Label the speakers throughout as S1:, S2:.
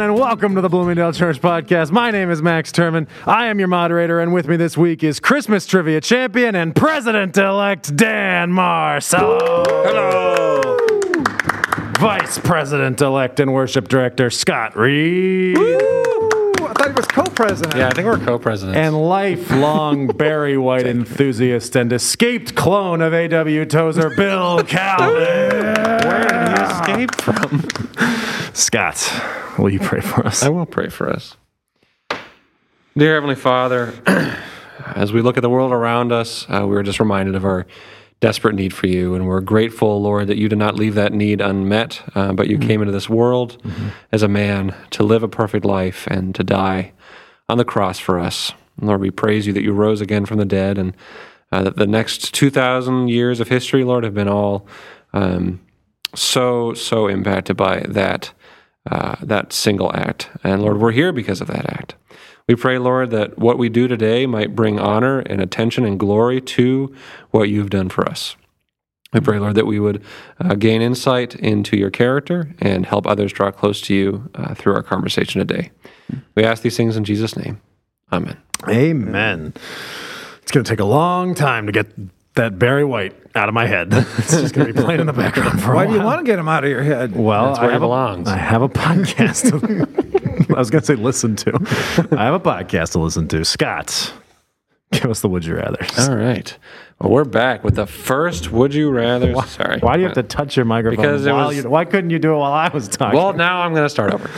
S1: everyone, and welcome to the Bloomingdale Church Podcast. My name is Max Turman. I am your moderator, and with me this week is Christmas Trivia Champion and President elect Dan Marcello.
S2: Hello.
S1: Vice President elect and Worship Director Scott Reed.
S3: I thought he was co-president.
S2: Yeah, I think we're co-presidents.
S1: And lifelong Barry White enthusiast and escaped clone of A.W. Tozer, Bill Calvin.
S2: Where did he escape from?
S1: Scott, will you pray for us?
S2: I will pray for us. Dear Heavenly Father, as we look at the world around us, uh, we're just reminded of our desperate need for you. And we're grateful, Lord, that you did not leave that need unmet, uh, but you mm-hmm. came into this world mm-hmm. as a man to live a perfect life and to die on the cross for us. Lord, we praise you that you rose again from the dead and uh, that the next 2,000 years of history, Lord, have been all um, so, so impacted by that, uh, that single act. And Lord, we're here because of that act. We pray, Lord, that what we do today might bring honor and attention and glory to what you've done for us. We pray, Lord, that we would uh, gain insight into your character and help others draw close to you uh, through our conversation today. We ask these things in Jesus' name. Amen.
S1: Amen. It's going to take a long time to get that Barry White out of my head. It's just going to be playing in the background for
S3: Why
S1: a
S3: do you want to get him out of your head?
S1: Well,
S2: That's where
S1: I
S2: he belongs.
S1: A, I have a podcast. I was going to say listen to. I have a podcast to listen to. Scott, give us the would you rather.
S2: All right. Well, we're back with the first would you rather. Sorry.
S1: Why do you have to touch your microphone?
S2: Because it was,
S1: why couldn't you do it while I was talking?
S2: Well, now I'm going to start over.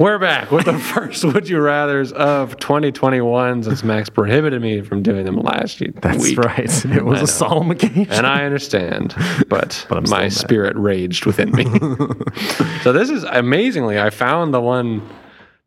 S2: We're back with the first Would You Rather's of 2021 since Max prohibited me from doing them last year.
S1: That's
S2: week.
S1: right. It was a solemn occasion.
S2: And I understand, but,
S1: but
S2: my spirit raged within me. so this is amazingly, I found the one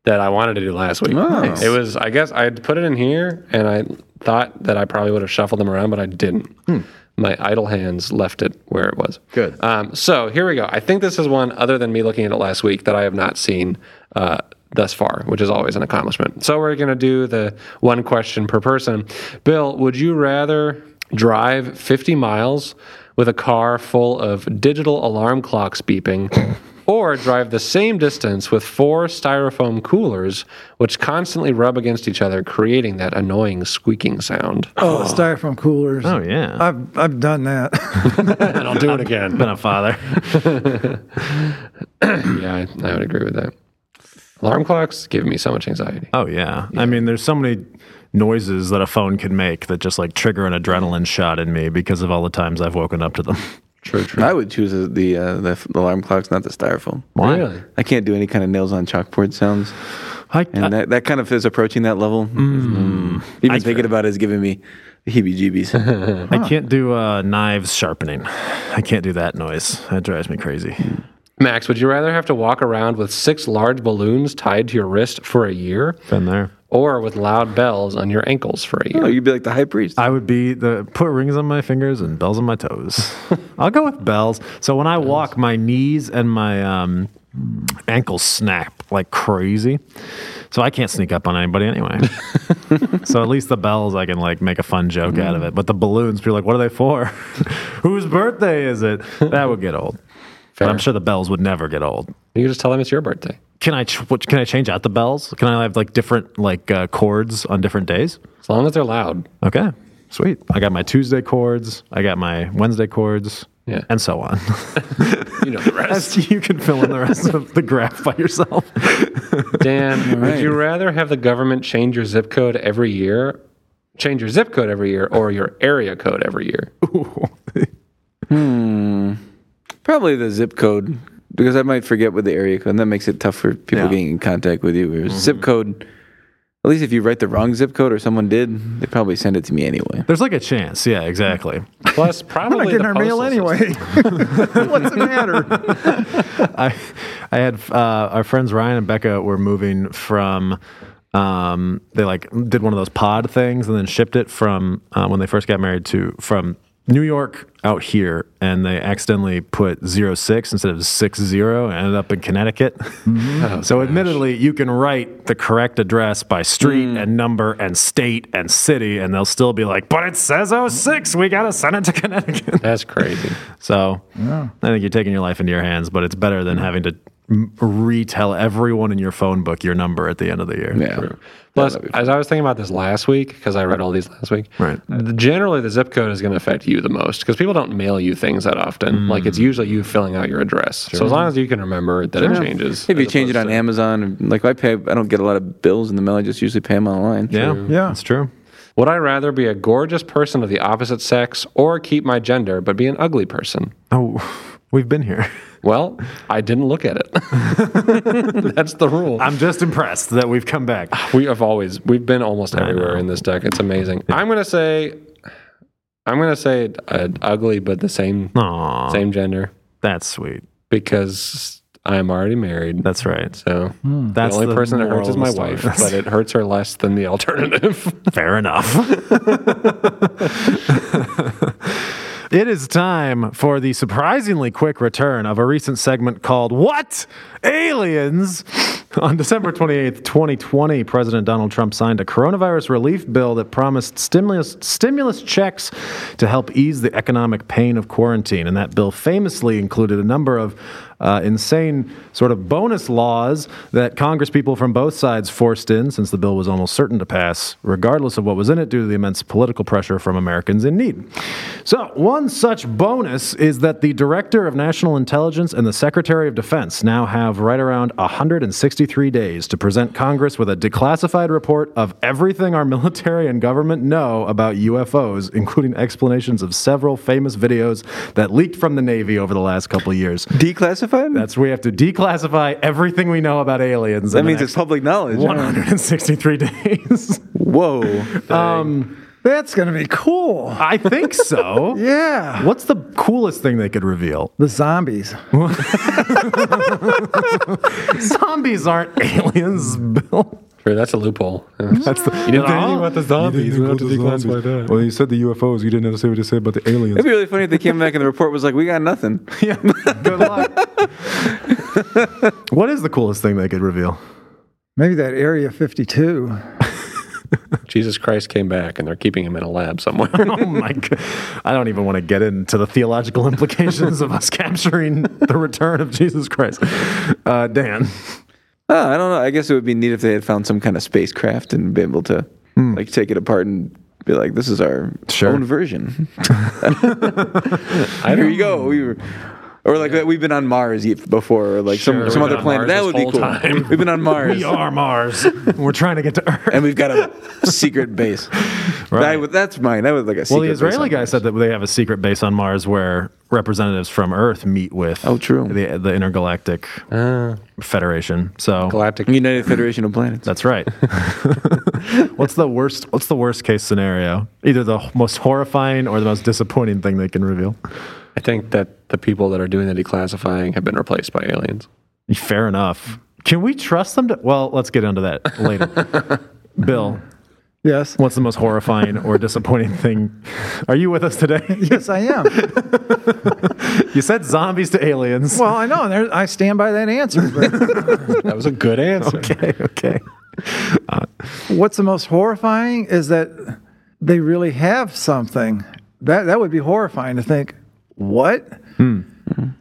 S2: that I wanted to do last week.
S3: Nice.
S2: It was, I guess, I put it in here, and I thought that I probably would have shuffled them around, but I didn't. Hmm. My idle hands left it where it was.
S1: Good.
S2: Um, so here we go. I think this is one other than me looking at it last week that I have not seen uh, thus far, which is always an accomplishment. So we're going to do the one question per person. Bill, would you rather drive 50 miles with a car full of digital alarm clocks beeping? or drive the same distance with four styrofoam coolers, which constantly rub against each other, creating that annoying squeaking sound.
S3: Oh, the styrofoam coolers.
S1: Oh yeah,
S3: I've I've done that.
S2: and I'll do it again.
S1: Been a father.
S2: yeah, I, I would agree with that. Alarm clocks give me so much anxiety.
S1: Oh yeah. yeah. I mean, there's so many noises that a phone can make that just like trigger an adrenaline shot in me because of all the times I've woken up to them.
S2: True, true.
S4: I would choose the, uh, the alarm clocks, not the styrofoam.
S1: Why?
S2: Really?
S4: I can't do any kind of nails on chalkboard sounds,
S1: I,
S4: and
S1: I,
S4: that, that kind of is approaching that level. Mm. Even
S1: I-
S4: thinking about it is giving me heebie-jeebies.
S1: I can't do uh, knives sharpening. I can't do that noise. That drives me crazy.
S2: Max, would you rather have to walk around with six large balloons tied to your wrist for a year
S1: Been there.
S2: Or with loud bells on your ankles for a year?
S4: oh, you'd be like the high priest.
S1: I would be the put rings on my fingers and bells on my toes. I'll go with bells. So when I walk, my knees and my um, ankles snap like crazy. So I can't sneak up on anybody anyway. so at least the bells, I can like make a fun joke out of it. But the balloons, people are like, what are they for? Whose birthday is it? That would get old. But I'm sure the bells would never get old.
S2: You can just tell them it's your birthday.
S1: Can I ch- what, can I change out the bells? Can I have like different like uh, chords on different days?
S2: As long as they're loud.
S1: Okay, sweet. I got my Tuesday chords. I got my Wednesday chords.
S2: Yeah.
S1: and so on.
S2: You know the rest.
S1: As you can fill in the rest of the graph by yourself.
S2: Dan, would you rather have the government change your zip code every year, change your zip code every year, or your area code every year?
S4: Probably the zip code because I might forget what the area code, and that makes it tough for people
S1: Yeah.
S4: getting in contact with you. Whereas zip code, at least if you write the wrong zip code or someone did, they probably send it to me anyway.
S1: There's like a chance. Yeah, exactly.
S2: Plus, probably
S3: We're not getting
S2: the
S3: our mail
S2: postal
S3: anyway. What's the matter?
S1: I I had uh, our friends Ryan and Becca were moving from. Um, they like did one of those pod things and then shipped it from uh, when they first got married to from New York out here, and they accidentally put zero six instead of six zero, and ended up in Connecticut. Mm-hmm. so, oh, admittedly, you can write the correct address by street mm. and number and state and city, and they'll still be like, "But it says 06. We gotta send it to Connecticut."
S2: That's crazy.
S1: So I think you're taking your life into your hands, but it's better than having to retell everyone in your phone book your number at the end of the year.
S4: Yeah.
S2: Plus,
S4: that'd
S2: as I was thinking about this last week, because I read all these last week,
S1: Right.
S2: generally the zip code is going to affect you the most because people don't mail you things that often. Mm. Like it's usually you filling out your address. So as long as you can remember that it changes.
S4: If you change it on
S2: to-
S4: Amazon, like I pay, I don't get a lot of bills in the mail. I just usually pay them online.
S1: Yeah,
S3: Yeah.
S1: that's true.
S2: Would I rather be a gorgeous person of the opposite sex or keep my gender but be an ugly person?
S1: Oh, we've been here.
S2: Well, I didn't look at it. That's the rule.
S1: I'm just impressed that we've come back.
S2: We have always we've been almost everywhere in this deck. It's amazing. I'm gonna say, I'm gonna say uh, ugly, but the same
S1: Aw,
S2: same gender
S1: that's sweet.
S2: because I'm already married.
S1: That's right.
S2: so
S1: That's
S2: the only person that hurts is my
S1: moral of the
S2: wife,
S1: story.
S2: but it hurts her less than the alternative.
S1: Fair enough. it is time for the surprisingly quick return of a recent segment called What? Aliens? On December 28th, 2020, President Donald Trump signed a coronavirus relief bill that promised stimulus stimulus checks to help ease the economic pain of quarantine. And that bill famously included a number of uh, insane sort of bonus laws that Congress people from both sides forced in, since the bill was almost certain to pass, regardless of what was in it, due to the immense political pressure from Americans in need. So, one such bonus is that the Director of National Intelligence and the Secretary of Defense now have right around 163 days to present Congress with a declassified report of everything our military and government know about UFOs, including explanations of several famous videos that leaked from the Navy over the last couple years.
S4: Declassified?
S1: That's we have to declassify everything we know about aliens.
S4: that means it's public knowledge.
S1: 163 days.
S4: Whoa.
S3: Um, That's going to be cool.
S1: I think so.
S3: Yeah.
S1: What's the coolest thing they could reveal?
S3: The zombies.
S1: Zombies aren't aliens, Bill.
S2: Sure, that's a loophole. Yeah.
S1: That's the,
S2: You didn't say anything about the zombies. We have to declassify that.
S1: Well, you said the UFOs. You didn't have to say what to say about the aliens.
S4: It'd be really funny if they came back and the report was like, "We got nothing."
S1: yeah. Good luck. what is the coolest thing they could reveal?
S3: Maybe that Area 52.
S2: Jesus Christ came back, and they're keeping him in a lab somewhere.
S1: Oh my god! I don't even want to get into the theological implications of us capturing the return of Jesus Christ. Uh, Dan,
S4: Oh, I don't know. I guess it would be neat if they had found some kind of spacecraft and been able to like take it apart and be like, "This is our
S1: Sure.
S4: own version." Here you go. We were, or like we've been on Mars before, or like
S2: Sure,
S4: some some
S2: we've
S4: other
S2: on
S4: planet.
S2: Mars
S4: That
S2: this
S4: would be
S2: whole
S4: cool.
S2: time.
S4: We've been on Mars.
S1: we are Mars. We're trying to get to Earth.
S4: and we've got a secret base. That would- that's mine. That was like a secret
S1: Well, the
S4: base
S1: Israeli
S4: on
S1: guy
S4: Mars.
S1: said that they have a secret base on Mars where representatives from Earth meet with
S4: Oh, true.
S1: the, the intergalactic
S2: Ah,
S1: federation. So
S2: galactic.
S4: United Federation of Planets.
S1: that's right. what's the worst? What's the worst case scenario? Either the most horrifying or the most disappointing thing they can reveal.
S2: I think that the people that are doing the declassifying have been replaced by aliens.
S1: Fair enough. Can we trust them to? Well, let's get into that later. Bill,
S3: Yes.
S1: what's the most horrifying or disappointing thing? Are you with us today?
S3: Yes, I am.
S1: You said zombies to aliens.
S3: well, I know. There, I stand by that answer. But
S2: That was a good answer.
S1: okay, okay.
S3: Uh, what's the most horrifying is that they really have something. That that would be horrifying to think. What? Hmm.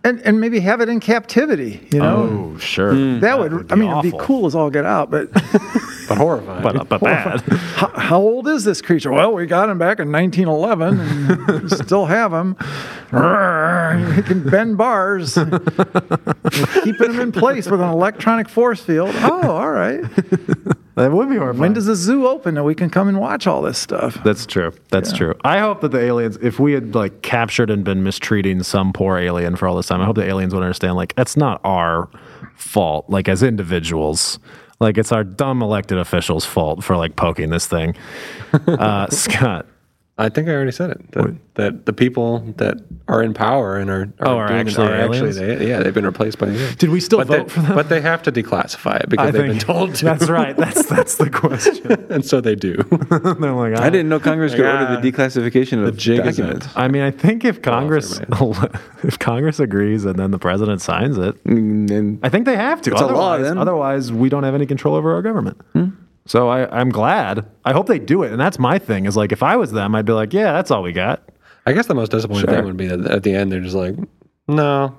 S3: And and maybe have it in captivity. You know.
S1: Oh, sure. Hmm.
S3: That would,
S1: would
S3: I
S1: be
S3: mean, it'd be cool as all get out, but
S2: But horrifying.
S1: But, uh, but bad.
S3: how, how old is this creature? Well, we got him back in 1911 and still have him. He can bend bars. We're keeping him in place with an electronic force field. Oh, all right.
S1: That would be horrifying.
S3: When does the zoo open and we can come and watch all this stuff?
S1: That's true. That's true. I hope that the aliens, if we had like captured and been mistreating some poor alien for all this time, I hope the aliens would understand like that's not our fault. Like as individuals, like it's our dumb elected officials' fault for like poking this thing. Uh, Scott,
S2: I think I already said it. That, that the people that are in power and are, are,
S1: Oh, are
S2: doing it
S1: actually
S2: are actually they, yeah they've been replaced by aliens.
S1: did we still
S2: but
S1: vote
S2: they,
S1: for them?
S2: But they have to declassify it because
S1: I
S2: they've been told to.
S1: That's right. That's that's the question.
S2: and so they do.
S1: They're like,
S4: I didn't know Congress could
S2: Yeah.
S4: order the declassification of
S2: the jig
S4: documents.
S1: I mean, I think if Congress if Congress agrees and then the president signs it,
S4: Mm, And
S1: I think they have to.
S4: It's a law,
S1: otherwise,
S4: then.
S1: otherwise, we don't have any control over our government. So I, I'm glad. I hope they do it. And that's my thing. Is like if I was them, I'd be like, yeah, that's all we got.
S2: I guess the most disappointing
S4: Sure.
S2: thing would be that at the end they're just like, no,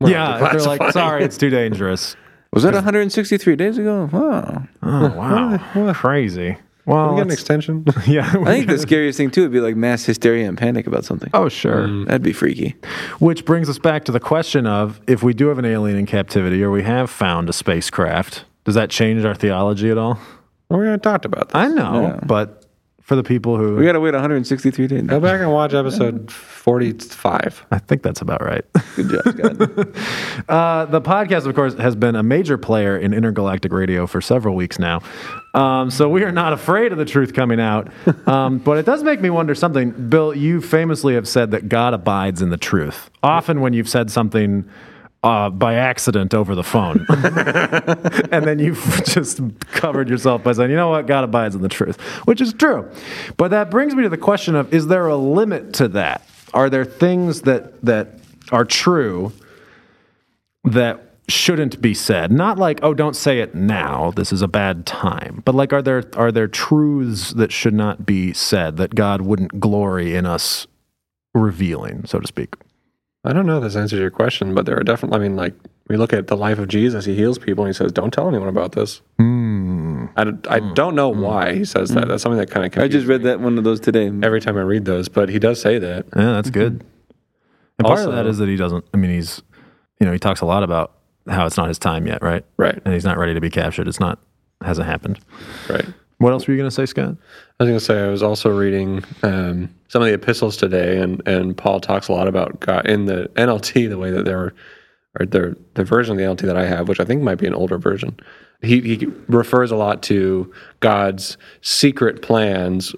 S1: yeah, they're like, sorry, it's too dangerous.
S4: Was that 163 days ago? Wow.
S1: Oh wow, crazy. Well,
S2: we get an
S1: let's-
S2: extension.
S1: yeah.
S4: I think the scariest thing too would be like mass hysteria and panic about something.
S1: oh sure. Mm.
S4: That'd be freaky.
S1: Which brings us back to the question of if we do have an alien in captivity or we have found a spacecraft, does that change our theology at all?
S2: We already talked about this.
S1: I know,
S4: Yeah.
S1: but for the people who
S4: We got to wait 163 days.
S2: Go back and watch episode 45.
S1: I think that's about right.
S4: Good job, Scott.
S1: Uh, the podcast, of course, has been a major player in intergalactic radio for several weeks now. Um, so we are not afraid of the truth coming out. Um, but it does make me wonder something. Bill, you famously have said that God abides in the truth. Often when you've said something uh, by accident over the phone, and then you've just covered yourself by saying, you know what, God abides in the truth, which is true. But that brings me to the question of is there a limit to that? Are there things that, that are true that shouldn't be said? Not like oh don't say it now. This is a bad time. But like are there are there truths that should not be said that god wouldn't glory in us revealing so to speak
S2: I don't know if this answers your question, but there are definitely, I mean, like, we look at the life of Jesus, he heals people and he says, don't tell anyone about this. Hmm. I, don't- I hmm. don't know hmm. why he says that. That's something that kind of
S4: I just read that one of those today.
S2: every time I read those, but he does say that.
S1: yeah that's mm-hmm. good and part of that is that he doesn't i mean he's you know he talks a lot about how it's not his time yet right
S2: Right,
S1: and he's not ready to be captured it's not hasn't happened
S2: right.
S1: What else were you going to say scott
S2: I was going to say, I was also reading um, some of the epistles today, and, and Paul talks a lot about God in the NLT, the way that they're, or their the version of the NLT that I have, which I think might be an older version. He, he refers a lot to God's secret plans.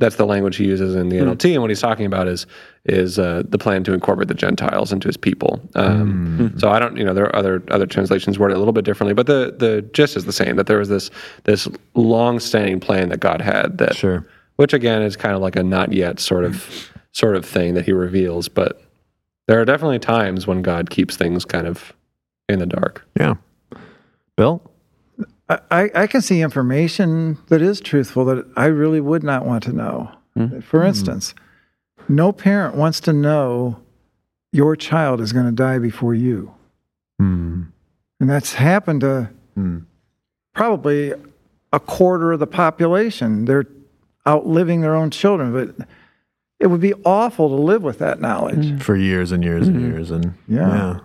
S2: That's the language he uses in the NLT, and what he's talking about is is uh, the plan to incorporate the Gentiles into his people. Um, So I don't, you know, there are other other translations word it a little bit differently, but the the gist is the same. That there was this this long standing plan that God had that
S1: sure.
S2: which again is kind of like a not yet sort of sort of thing that he reveals but there are definitely times when god keeps things kind of in the dark.
S1: Yeah. Bill
S3: I- I, can see information that is truthful that I really would not want to know. For instance, no parent wants to know your child is going to die before you.
S1: Hmm.
S3: And that's happened to
S1: Hmm.
S3: probably a quarter of the population. They're outliving their own children, but it would be awful to live with that knowledge.
S1: for years and years and years and
S3: Yeah.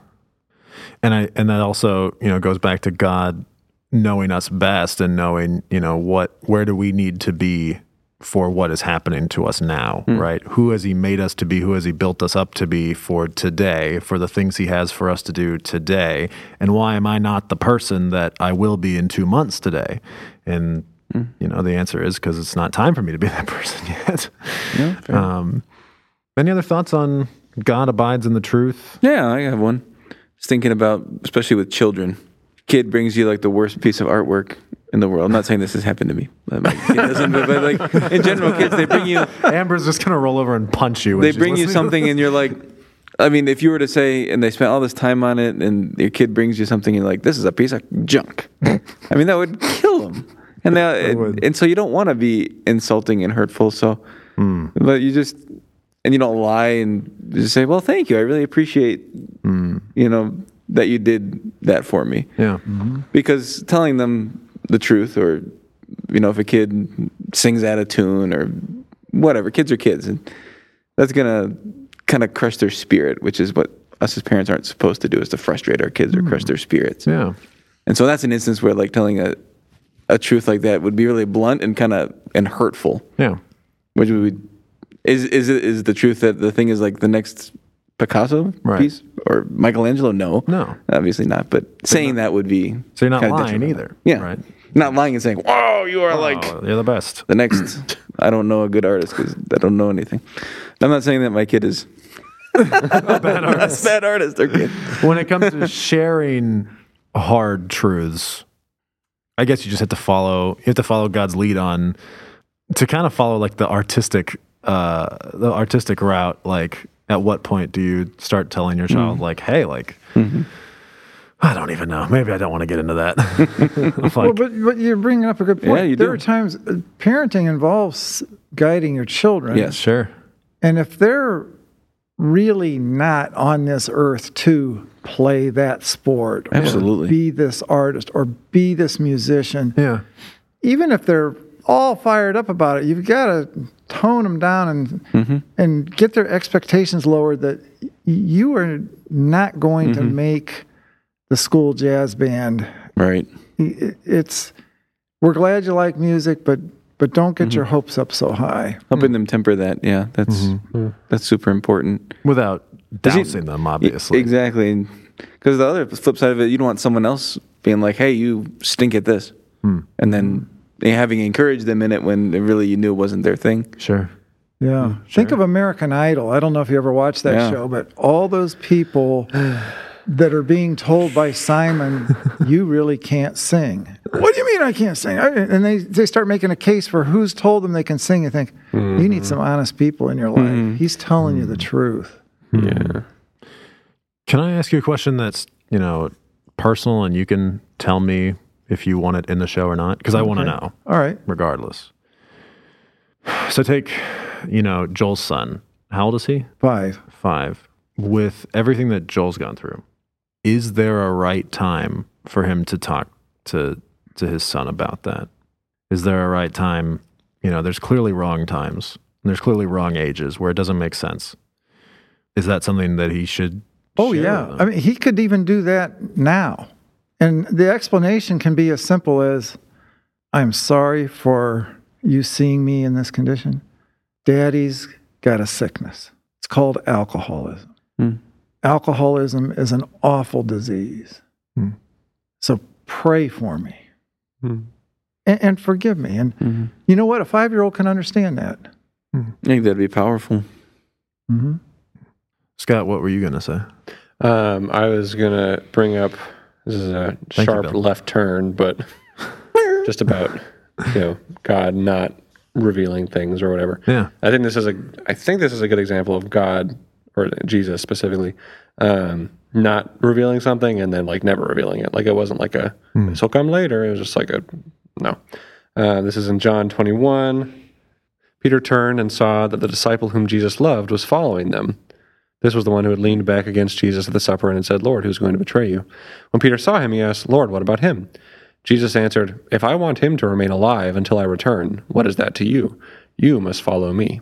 S1: and i and that also you know goes back to god knowing us best and knowing you know what where do we need to be for what is happening to us now right? Who has he made us to be? Who has he built us up to be for today for the things he has for us to do today? And why am i not the person that i will be in two months today? And you know the answer is because it's not time for me to be that person yet.
S4: Yeah,
S1: um, any other thoughts on God abides in the truth?
S4: Yeah, I have one. Just thinking about, especially with children. Kid brings you like the worst piece of artwork in the world. I'm not saying this has happened to me. but doesn't, but, like in general, kids they bring you
S1: Amber's just gonna roll over and punch you.
S4: they bring you something and you're like, I mean, if you were to say, and they spent all this time on it, and your kid brings you something, and you're like, this is a piece of junk. I mean, that would kill them. And now, and, and so you don't want to be insulting and hurtful. So,
S1: Hmm.
S4: but you just, and you don't lie and just say, well, thank you. I really appreciate,
S1: Hmm.
S4: you know, that you did that for me.
S1: Yeah, mm-hmm.
S4: because telling them the truth or you know if a kid sings out of tune or whatever kids are kids and that's gonna kind of crush their spirit which is what us as parents aren't supposed to do is to frustrate our kids or mm. crush their spirits.
S1: Yeah,
S4: and so that's an instance where like telling a, a truth like that would be really blunt and kind of and hurtful.
S1: Yeah.
S4: which would be, is is it is the truth that the thing is like the next Picasso
S1: Right.
S4: piece or Michelangelo? No,
S1: No.
S4: obviously not. But saying that would be
S1: So you're not lying either,
S4: Yeah,
S1: right?
S4: Not lying and saying, "Whoa, you are like
S1: Oh, you're the best.
S4: the next." I don't know a good artist because I don't know anything. I'm not saying that my kid is a bad artist. bad artist or kid.
S1: When it comes to sharing hard truths, I guess you just have to follow. You have to follow God's lead on to kind of follow like the artistic, uh, the artistic route. Like, at what point do you start telling your child, like, "Hey, like." I don't even know. Maybe I don't want to get into that. Like,
S3: Well, but, but you're bringing up a good point.
S4: Yeah, you
S3: there
S4: do.
S3: are times uh, parenting involves guiding your children.
S4: Yes.
S1: sure.
S3: And if they're really not on this earth to play that sport, or
S4: Absolutely.
S3: be this artist, or be this musician.
S1: Yeah.
S3: Even if they're all fired up about it, you've got to tone them down and mm-hmm. and get their expectations lowered. That you are not going to mm-hmm. make the school jazz band.
S4: Right.
S3: It's we're glad you like music, but but don't get your mm-hmm. hopes up so high.
S4: Helping them temper that. Yeah. That's that's super important.
S1: Without
S4: Does
S1: dousing them, obviously.
S4: Exactly. Because the other flip side of it, you don't want someone else being like, "Hey, you stink at this," hmm. and then having encouraged them in it when really you knew it wasn't their thing.
S1: Sure.
S3: Yeah. Think of American Idol. I don't know if you ever watched that
S4: Yeah.
S3: show, but all those people that are being told by Simon, you really can't sing. What do you mean I can't sing? I- And they, they start making a case for who's told them they can sing. You think, you need mm-hmm. some honest people in your life. Mm-hmm. He's telling you the mm-hmm. truth.
S2: Yeah.
S1: Can I ask you a question that's, you know, personal and you can tell me if you want it in the show or not? Because I want to know,
S3: All right.
S1: regardless. So take, you know, Joel's son. How old is he?
S3: Five.
S1: Five. With everything that Joel's gone through, is there a right time for him to talk to to his son about that? Is there a right time? You know, there's clearly wrong times. And there's clearly wrong ages where it doesn't make sense. Is that something that he should?
S3: Oh, yeah. I mean, he could even do that now. And the explanation can be as simple as I'm sorry for you seeing me in this condition. Daddy's got a sickness. It's called alcoholism.
S4: Hmm.
S3: Alcoholism is an awful disease.
S1: Hmm.
S3: So pray for me
S2: Hmm.
S3: and, and forgive me. And
S4: Mhm.
S3: you know what? A five year old can understand that.
S4: I think that'd be powerful.
S3: hmm
S1: Scott, what were you going to say?
S2: Um, I was gonna bring up this is a
S1: Thank
S2: sharp
S1: Bill.
S2: left turn, but just about you know God not revealing things or whatever.
S1: Yeah.
S2: I think this is a I think this is a good example of God or Jesus specifically um, not revealing something and then like never revealing it. Like it wasn't like a this will come later. It was just like a no. Uh, this is in John 21. Peter turned and saw that the disciple whom Jesus loved was following them. This was the one who had leaned back against Jesus at the supper and had said, Lord, who's going to betray you? When Peter saw him, he asked, Lord, what about him? Jesus answered, If I want him to remain alive until I return, what is that to you? You must follow me.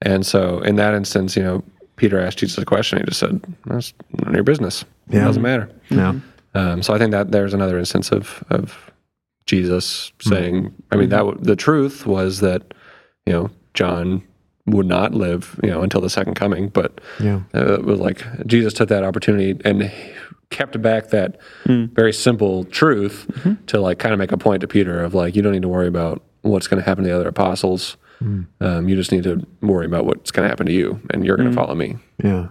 S2: And so in that instance, you know, Peter asked Jesus a question. He just said, That's none of your business. It doesn't matter.
S1: Yeah.
S2: Um, so I think that there's another instance of of Jesus saying, I mean, that w- the truth was that you know John would not live you know until the second coming, but
S1: Yeah.
S2: uh, it was like Jesus took that opportunity and kept back that very simple truth to like kind of make a point to Peter of like you don't need to worry about what's going to happen to the other apostles. Um, you just need to worry about what's going to happen to you, and you're going to follow me.
S1: Yeah.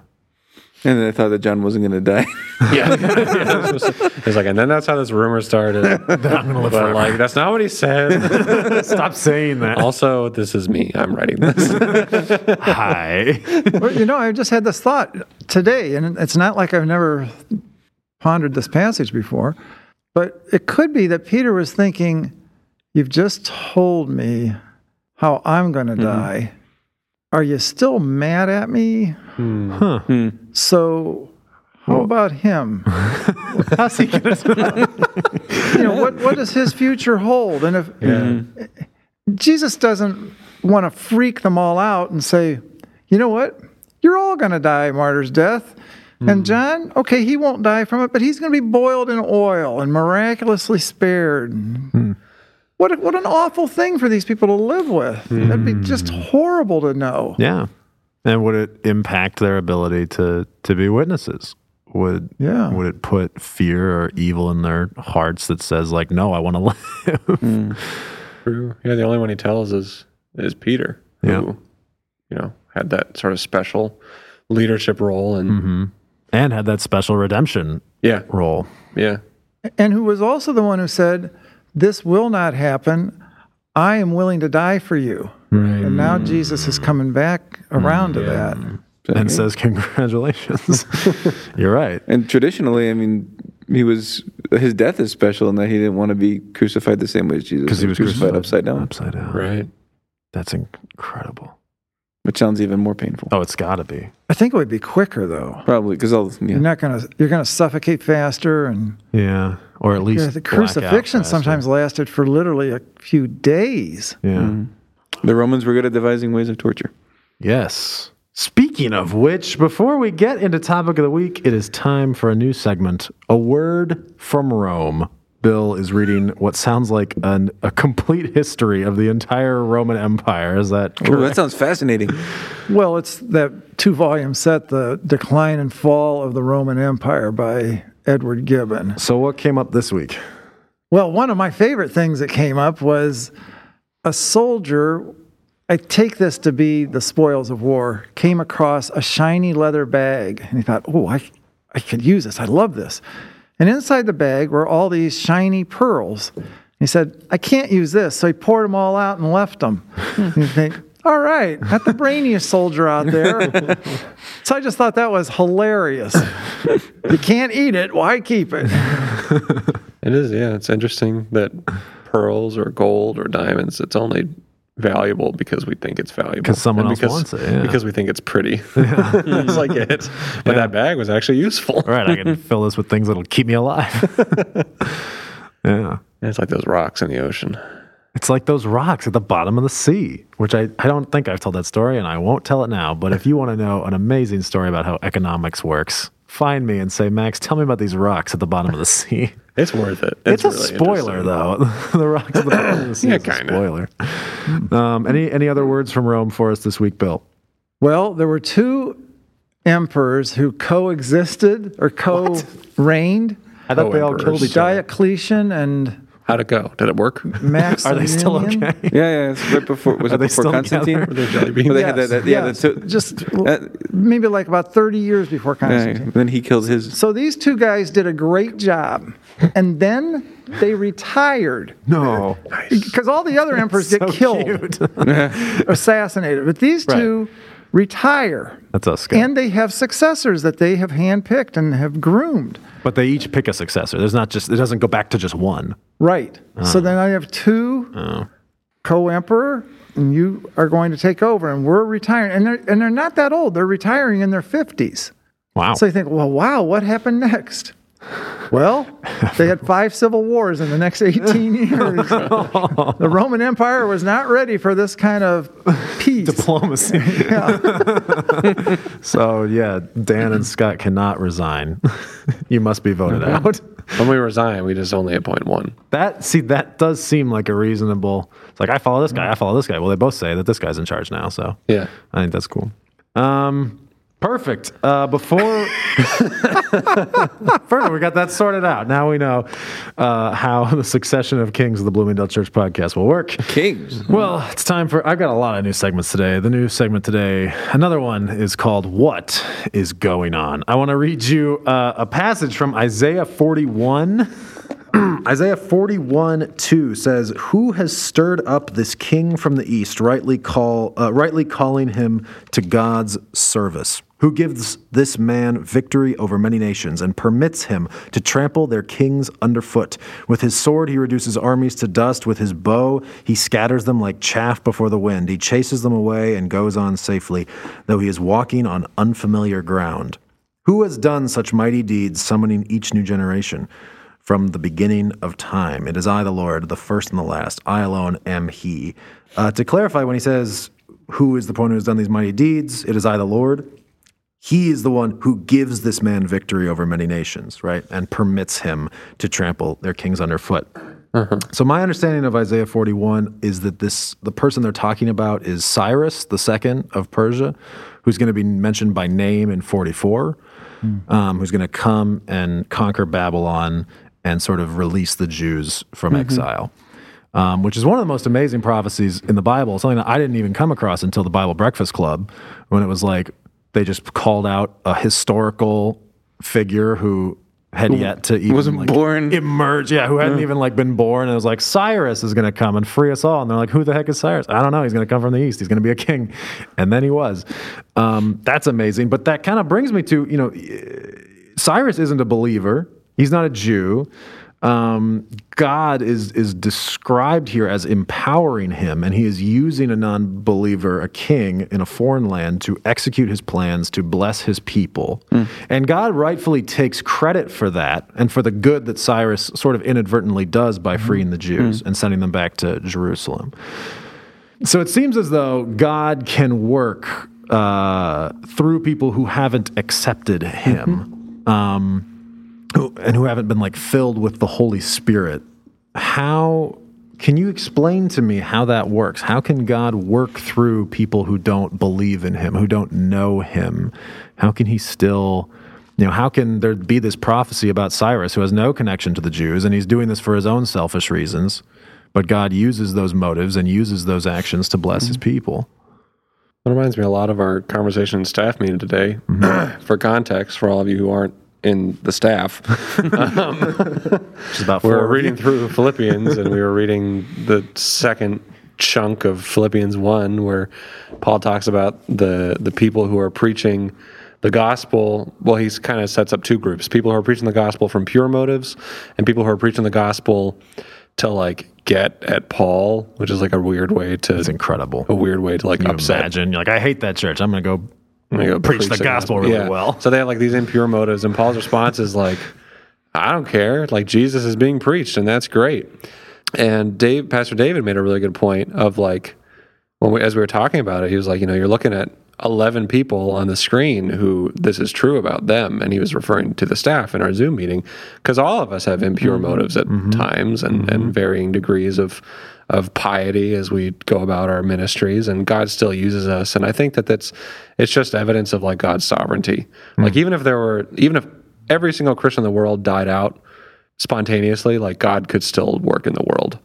S4: And then I thought that John wasn't going to die.
S2: Yeah, yeah it's like, and then that's how this rumor started.
S1: That I'm going to live
S2: But
S1: forever.
S2: like, that's not what he said.
S1: Stop saying that.
S2: also, this is me. I'm writing this.
S1: Hi.
S3: Well, you know, I just had this thought today, and it's not like I've never pondered this passage before, but it could be that Peter was thinking, You've just told me how I'm going to mm-hmm. die. Are you still mad at me? Hmm. Hmm.
S1: Huh. Hmm.
S3: So, how about him? How's he going to You know, what, what does his future hold? And if Jesus doesn't want to freak them all out and say, you know what? You're all going to die a martyr's death. And John, okay, he won't die from it, but he's going to be boiled in oil and miraculously spared. What, what an awful thing for these people to live with. That'd be just horrible to know.
S1: Yeah. And would it impact their ability to to be witnesses? Would
S3: Yeah.
S1: would it put fear or evil in their hearts that says like, no, I want to live?
S2: True. Yeah, the only one he tells is is Peter, who
S1: Yeah.
S2: you know had that sort of special leadership role, and
S1: hmm And had that special redemption
S2: yeah,
S1: role.
S2: yeah,
S3: and who was also the one who said, This will not happen. I am willing to die for you. And now Jesus is coming back around to that.
S1: And says, Congratulations. You're right.
S4: And traditionally, I mean, he was his death is special in that he didn't want to be crucified the same way as Jesus
S1: Because he was
S4: crucified, upside down.
S1: Upside down.
S2: right.
S1: That's incredible.
S4: which sounds even more painful.
S1: Oh, it's got to be.
S3: I think it would be quicker though.
S4: Probably because all yeah.
S3: You're not gonna you're gonna suffocate faster, and
S1: Yeah, or at least
S3: yeah, the crucifixion sometimes lasted for literally a few days.
S1: Yeah. Mm-hmm.
S4: the Romans were good at devising ways of torture.
S1: Yes. Speaking of which, before we get into topic of the week, it is time for a new segment, a word from Rome. Bill is reading what sounds like an, a complete history of the entire Roman Empire. Is that
S4: Ooh, that sounds fascinating.
S3: Well, it's that two volume set, The Decline and Fall of the Roman Empire by Edward Gibbon.
S1: So, what came up this week?
S3: Well, one of my favorite things that came up was a soldier. I take this to be the spoils of war. Came across a shiny leather bag, and he thought, "Oh, I, I could use this. I love this." And inside the bag were all these shiny pearls. He said, "I can't use this," so he poured them all out and left them. you think, "All right, not the brainiest soldier out there." so I just thought that was hilarious. you can't eat it. Why keep it?
S2: It is, yeah. It's interesting that pearls or gold or diamonds, it's only valuable because we think it's valuable.
S1: 'Cause someone
S2: And
S1: else wants it, yeah.
S2: Because we think it's pretty. That's like it. But that bag was actually useful.
S1: All right, I can fill this with things that'll keep me alive. yeah.
S2: And it's like those rocks in the ocean.
S1: It's like those rocks at the bottom of the sea, which I, I don't think I've told that story and I won't tell it now. But if you want to know an amazing story about how economics works, find me and say, Max, tell me about these rocks at the bottom of the sea.
S2: It's worth it.
S1: It's, a
S2: really
S1: spoiler, though. the rocks at the bottom of the sea
S2: Yeah,
S1: is a
S2: kinda.
S1: spoiler. Um, any, any other words from Rome for us this week, Bill?
S3: Well, there were two emperors who coexisted or co-reigned.
S1: I thought they all
S2: Co-emperors.
S1: killed each other.
S3: Diocletian and
S2: How'd it go? Did it work?
S3: Maximian.
S1: Are they still okay?
S4: Yeah, yeah. It's right before was
S1: Are
S4: it
S1: they
S4: before
S1: still
S4: Constantine?
S1: together?
S2: Were they jelly beans?
S4: Well, they that, that- yeah,
S3: yes.
S4: two-
S3: just
S4: uh,
S3: maybe like about 30 years before
S4: yeah,
S3: Constantine.
S4: then he kills his.
S3: So these two guys did a great job. And then they retired
S1: No.
S3: because all the other emperors get
S1: So
S3: killed, assassinated. But these two retire.
S1: That's us, guy.
S3: And they have successors that they have handpicked and have groomed.
S1: But they each pick a successor. There's not just, it doesn't go back to just one.
S3: Right. So
S1: Uh.
S3: then I have two
S1: Oh.
S3: co-emperor, and you are going to take over, and we're retiring, and they're and they're not that old. They're retiring in their fifties.
S1: Wow.
S3: So you think, well, wow, what happened next? Well, they had five civil wars in the next 18 years. the Roman Empire was not ready for this kind of peace.
S1: diplomacy. so yeah, Dan and Scott cannot resign. you must be voted out.
S2: When we resign, we just only appoint one.
S1: That see that does seem like a reasonable. It's like I follow this guy, I follow this guy. Well, they both say that this guy's in charge now, so
S2: Yeah.
S1: I think that's cool. Um, perfect. Uh, before perfect, we got that sorted out. Now we know uh, how the succession of kings of the Bloomingdale Church podcast will work.
S4: Kings.
S1: Well, it's time for. I've got a lot of new segments today. The new segment today, another one is called "What is Going On." I want to read you uh, a passage from Isaiah 41. Isaiah 41 2 says, Who has stirred up this king from the east, rightly, call, uh, rightly calling him to God's service? Who gives this man victory over many nations and permits him to trample their kings underfoot? With his sword, he reduces armies to dust. With his bow, he scatters them like chaff before the wind. He chases them away and goes on safely, though he is walking on unfamiliar ground. Who has done such mighty deeds, summoning each new generation? From the beginning of time, it is I, the Lord, the first and the last. I alone am He. Uh, to clarify, when he says, Who is the one who has done these mighty deeds? It is I, the Lord. He is the one who gives this man victory over many nations, right? And permits him to trample their kings underfoot. So my understanding of Isaiah 41 is that this the person they're talking about is Cyrus the second of Persia, who's going to be mentioned by name in 44, um, who's going to come and conquer Babylon and sort of release the Jews from exile. Um, which is one of the most amazing prophecies in the Bible. Something that I didn't even come across until the Bible Breakfast Club, when it was like they just called out a historical figure who had yet to even
S4: wasn't
S1: like,
S4: born.
S1: emerge. Yeah, who hadn't even like been born. And it was like Cyrus is going to come and free us all. And they're like, who the heck is Cyrus? I don't know. He's going to come from the east. He's going to be a king. And then he was. Um, that's amazing. But that kind of brings me to you know, Cyrus isn't a believer. He's not a Jew. Um, God is is described here as empowering him, and he is using a non-believer, a king in a foreign land, to execute his plans to bless his people. And God rightfully takes credit for that and for the good that Cyrus sort of inadvertently does by freeing the Jews and sending them back to Jerusalem. So it seems as though God can work uh, through people who haven't accepted Him, um, who, and who haven't been like filled with the Holy Spirit. How can you explain to me how that works? How can God work through people who don't believe in Him, who don't know Him? How can He still? You know, how can there be this prophecy about Cyrus who has no connection to the Jews and he's doing this for his own selfish reasons? But God uses those motives and uses those actions to bless his mm-hmm. people.
S2: That reminds me a lot of our conversation in staff meeting today. Mm-hmm. for context, for all of you who aren't in the staff,
S1: um, is about
S2: we were reading through Philippians and we were reading the second chunk of Philippians 1 where Paul talks about the the people who are preaching the gospel. Well, he's kind of sets up two groups. People who are preaching the gospel from pure motives and people who are preaching the gospel to like get at Paul, which is like a weird way to
S1: It's incredible.
S2: a weird way to like
S1: Can you
S2: upset
S1: imagine? You're like, I hate that church. I'm going to go
S2: I'm gonna go
S1: preach the gospel really well.
S2: So they have like these impure motives, and Paul's response is like, "I don't care. Like Jesus is being preached, and that's great." And Dave, Pastor David, made a really good point of like, when we, as we were talking about it, he was like, you know, you're looking at 11 people on the screen who this is true about them, and he was referring to the staff in our Zoom meeting because all of us have impure mm-hmm. motives at mm-hmm. times and, and mm-hmm. varying degrees of of piety as we go about our ministries and God still uses us. And I think that that's it's just evidence of like God's sovereignty. Like even if there were even if every single Christian in the world died out spontaneously like God could still work in the world.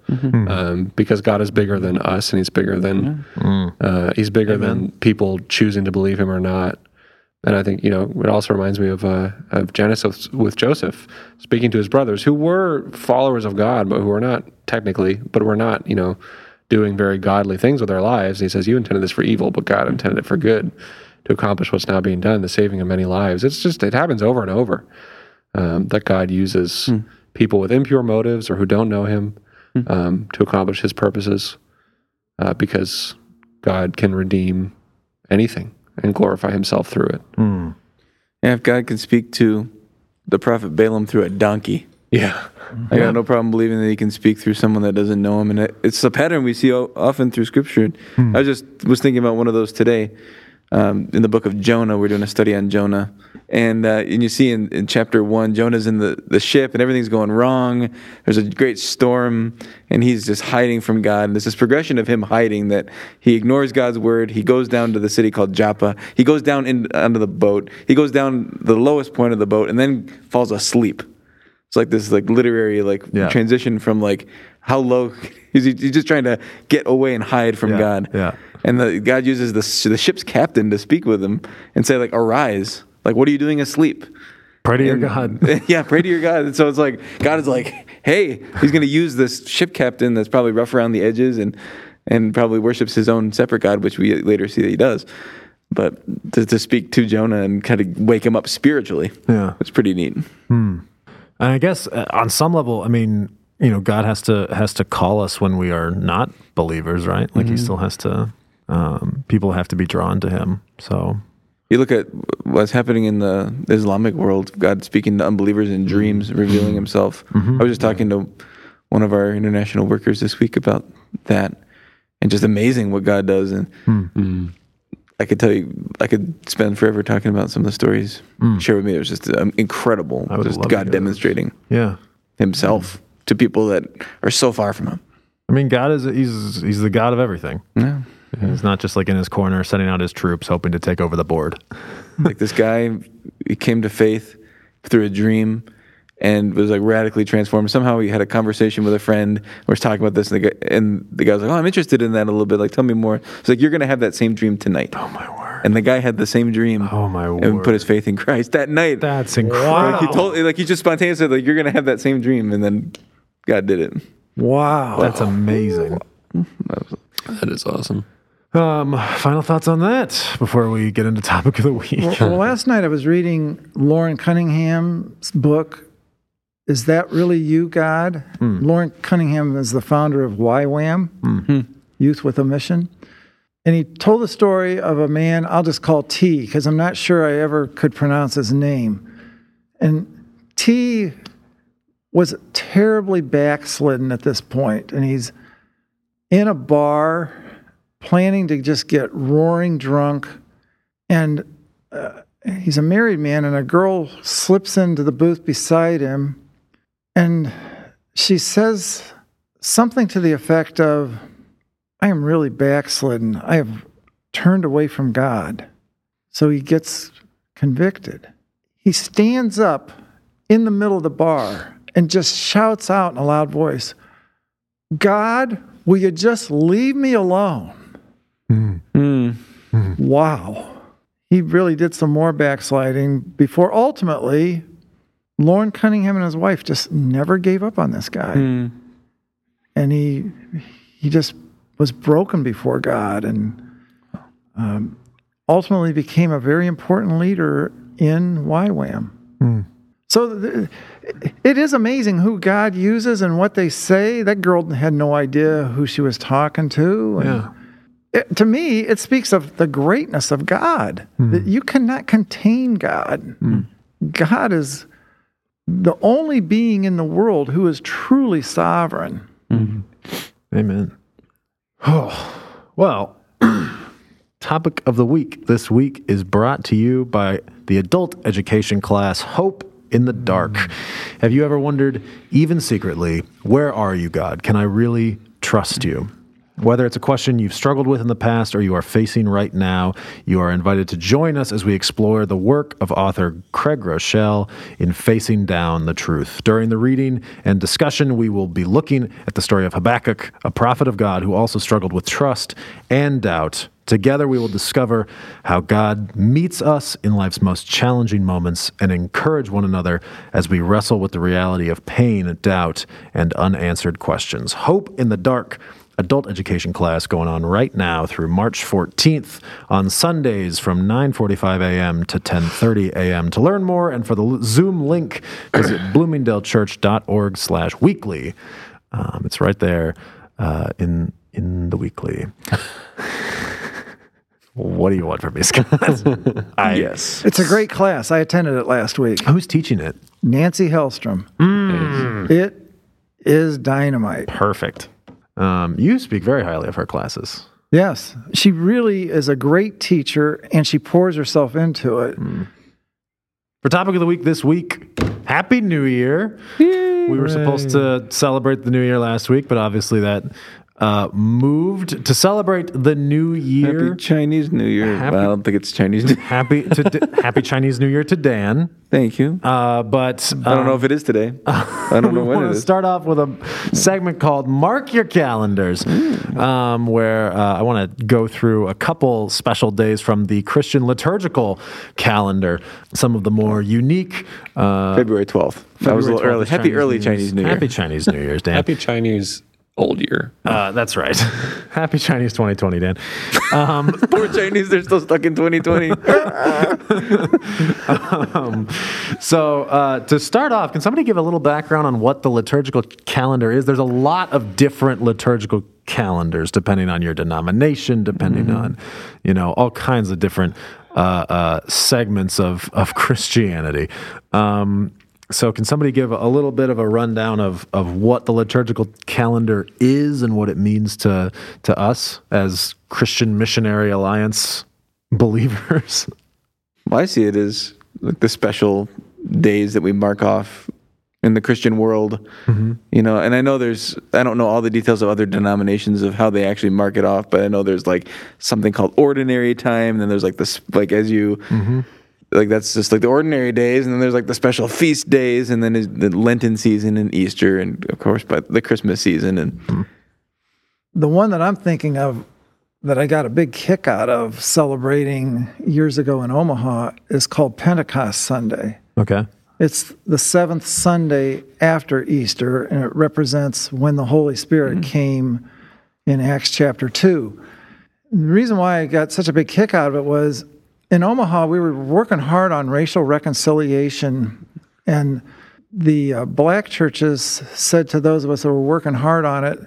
S2: Um, because God is bigger than us and he's bigger than uh, he's bigger than people choosing to believe him or not and I think you know it also reminds me of uh, of Genesis with Joseph speaking to his brothers who were followers of God, but who were not technically, but were not you know doing very godly things with their lives. And he says, "You intended this for evil, but God intended it for good, to accomplish what's now being done, the saving of many lives." It's just it happens over and over um, that God uses people with impure motives or who don't know Him um, to accomplish His purposes, uh, because God can redeem anything and glorify Himself through it. Hmm.
S4: And if God can speak to the prophet Balaam through a donkey,
S2: Yeah.
S4: I got no problem believing that he can speak through someone that doesn't know him. And it, it's a pattern we see often through scripture. Hmm. I just was thinking about one of those today um, in the book of Jonah. We're doing a study on Jonah. And, uh, and you see in, in chapter one, Jonah's in the, the ship and everything's going wrong. There's a great storm and he's just hiding from God. And there's this progression of him hiding that he ignores God's word. He goes down to the city called Joppa. He goes down in, onto the boat. He goes down the lowest point of the boat and then falls asleep. It's like this like literary like
S1: Yeah.
S4: transition from like how low he's, he's just trying to get away and hide from
S1: Yeah,
S4: God.
S1: yeah.
S4: And the, God uses the the ship's captain to speak with him and say like arise. Like what are you doing asleep?
S1: Pray to your God.
S4: yeah, pray to your God. And so it's like God is like, hey, he's going to use this ship captain that's probably rough around the edges and and probably worships his own separate God, which we later see that he does. But to, to speak to Jonah and kind of wake him up spiritually,
S1: Yeah.
S4: it's pretty neat.
S1: And I guess uh, on some level, I mean, you know, God has to has to call us when we are not believers, right? Like He still has to. Um, people have to be drawn to Him. So
S4: You look at what's happening in the Islamic world, God speaking to unbelievers in dreams, revealing himself. I was just talking to one of our international workers this week about that and just amazing what God does. And I could tell you, I could spend forever talking about some of the stories. Share with me. It was just um, incredible. Just God demonstrating
S1: yeah,
S4: himself to people that are so far from him.
S1: I mean, God is He's He's the God of everything.
S4: Yeah.
S1: He's not just like in his corner sending out his troops, hoping to take over the board.
S4: like this guy he came to faith through a dream and was like radically transformed somehow he had a conversation with a friend was talking about this and the, guy, and the guy was like oh i'm interested in that a little bit like tell me more it's like you're gonna have that same dream tonight
S1: Oh my word!
S4: and the guy had the same dream
S1: Oh my word!
S4: and put his faith in christ that night
S1: That's incredible.
S4: like he told like he just spontaneously said like you're gonna have that same dream and then god did it
S3: Wow.
S1: That's amazing.
S2: That is awesome.
S1: Um, final thoughts on that before we get into topic of the week.
S3: well, well, last night I was reading Loren Cunningham's book, Is that really you, God? Hmm. Lauren Cunningham is the founder of YWAM, hmm. hmm. Youth with a Mission. And he told the story of a man I'll just call T because I'm not sure I ever could pronounce his name. And T was terribly backslidden at this point, and he's in a bar planning to just get roaring drunk. And uh, he's a married man, and a girl slips into the booth beside him, and she says something to the effect of, I am really backslidden. I have turned away from God. So he gets convicted. He stands up in the middle of the bar and just shouts out in a loud voice, God, will you just leave me alone?
S4: Mm.
S3: Wow. He really did some more backsliding before ultimately Loren Cunningham and his wife just never gave up on this guy.
S4: Mm.
S3: And he he just was broken before God and um, ultimately became a very important leader in YWAM. So th- it is amazing who God uses and what they say. That girl had no idea who she was talking to.
S1: Yeah.
S3: It, to me, it speaks of the greatness of God. Hmm. That you cannot contain God. Hmm. God is the only being in the world who is truly sovereign. Hmm.
S1: Amen. Oh, well, topic of the week this week is brought to you by the adult education class Hope in the Dark. Have you ever wondered, even secretly, where are you, God? Can I really trust you? Whether it's a question you've struggled with in the past or you are facing right now, you are invited to join us as we explore the work of author Craig Groeschel in Facing Down the Truth. During the reading and discussion, we will be looking at the story of Habakkuk, a prophet of God who also struggled with trust and doubt. Together, we will discover how God meets us in life's most challenging moments and encourage one another as we wrestle with the reality of pain, doubt, and unanswered questions. Hope in the Dark adult education class going on right now through March 14th on Sundays from 9:45 a.m. to 10:30 a.m. To learn more and for the Zoom link, visit bloomingdalechurch.org/weekly. Um, it's right there uh, in in the weekly. what do you want from me, Scott? I,
S4: Yes.
S3: It's a great class. I attended it last week.
S1: Who's teaching it?
S3: Nancy Hellstrom. It is dynamite.
S1: Perfect. Um, you speak very highly of her classes.
S3: Yes, she really is a great teacher and she pours herself into it.
S1: For topic of the week this week, Happy New Year. We were supposed to celebrate the New Year last week, but obviously that uh, moved to celebrate the New Year.
S4: Happy Chinese New Year.
S1: Happy-
S4: Well, I don't think it's Chinese New
S1: Happy to D- Happy Chinese New Year to Dan.
S4: Thank you.
S1: Uh, but
S4: I don't know if it is today. I don't know
S1: we
S4: when
S1: want
S4: it
S1: to
S4: is.
S1: start off with a segment called Mark Your Calendars, um, where uh, I want to go through a couple special days from the Christian liturgical calendar, some of the more unique. Uh,
S4: February 12th. That was a little early.
S1: is
S4: Happy early Chinese New Year.
S1: Happy Chinese New Year's, Dan.
S2: Happy Chinese old year.
S1: Uh, that's right. Happy Chinese 2020, Dan.
S4: Poor Chinese, they're still stuck in 2020.
S1: So, uh, to start off, can somebody give a little background on what the liturgical calendar is? There's a lot of different liturgical calendars depending on your denomination, depending on, you know, all kinds of different uh, uh, segments of, of Christianity. Um, so, can somebody give a little bit of a rundown of, of what the liturgical calendar is and what it means to, to us as Christian Missionary Alliance believers?
S4: Well, I see it as like the special days that we mark off in the Christian world. Mm-hmm. You know, and I know there's I don't know all the details of other denominations of how they actually mark it off, but I know there's like something called ordinary time, and then there's like this like as you mm-hmm. Like that's just like the ordinary days, and then there's like the special feast days, and then is the Lenten season and Easter, and of course, but the Christmas season and hmm.
S3: The one that I'm thinking of that I got a big kick out of celebrating years ago in Omaha is called Pentecost Sunday.
S1: Okay.
S3: It's the seventh Sunday after Easter, and it represents when the Holy Spirit hmm. came in Acts chapter 2. The reason why I got such a big kick out of it was in Omaha, we were working hard on racial reconciliation, and the uh, black churches said to those of us that were working hard on it,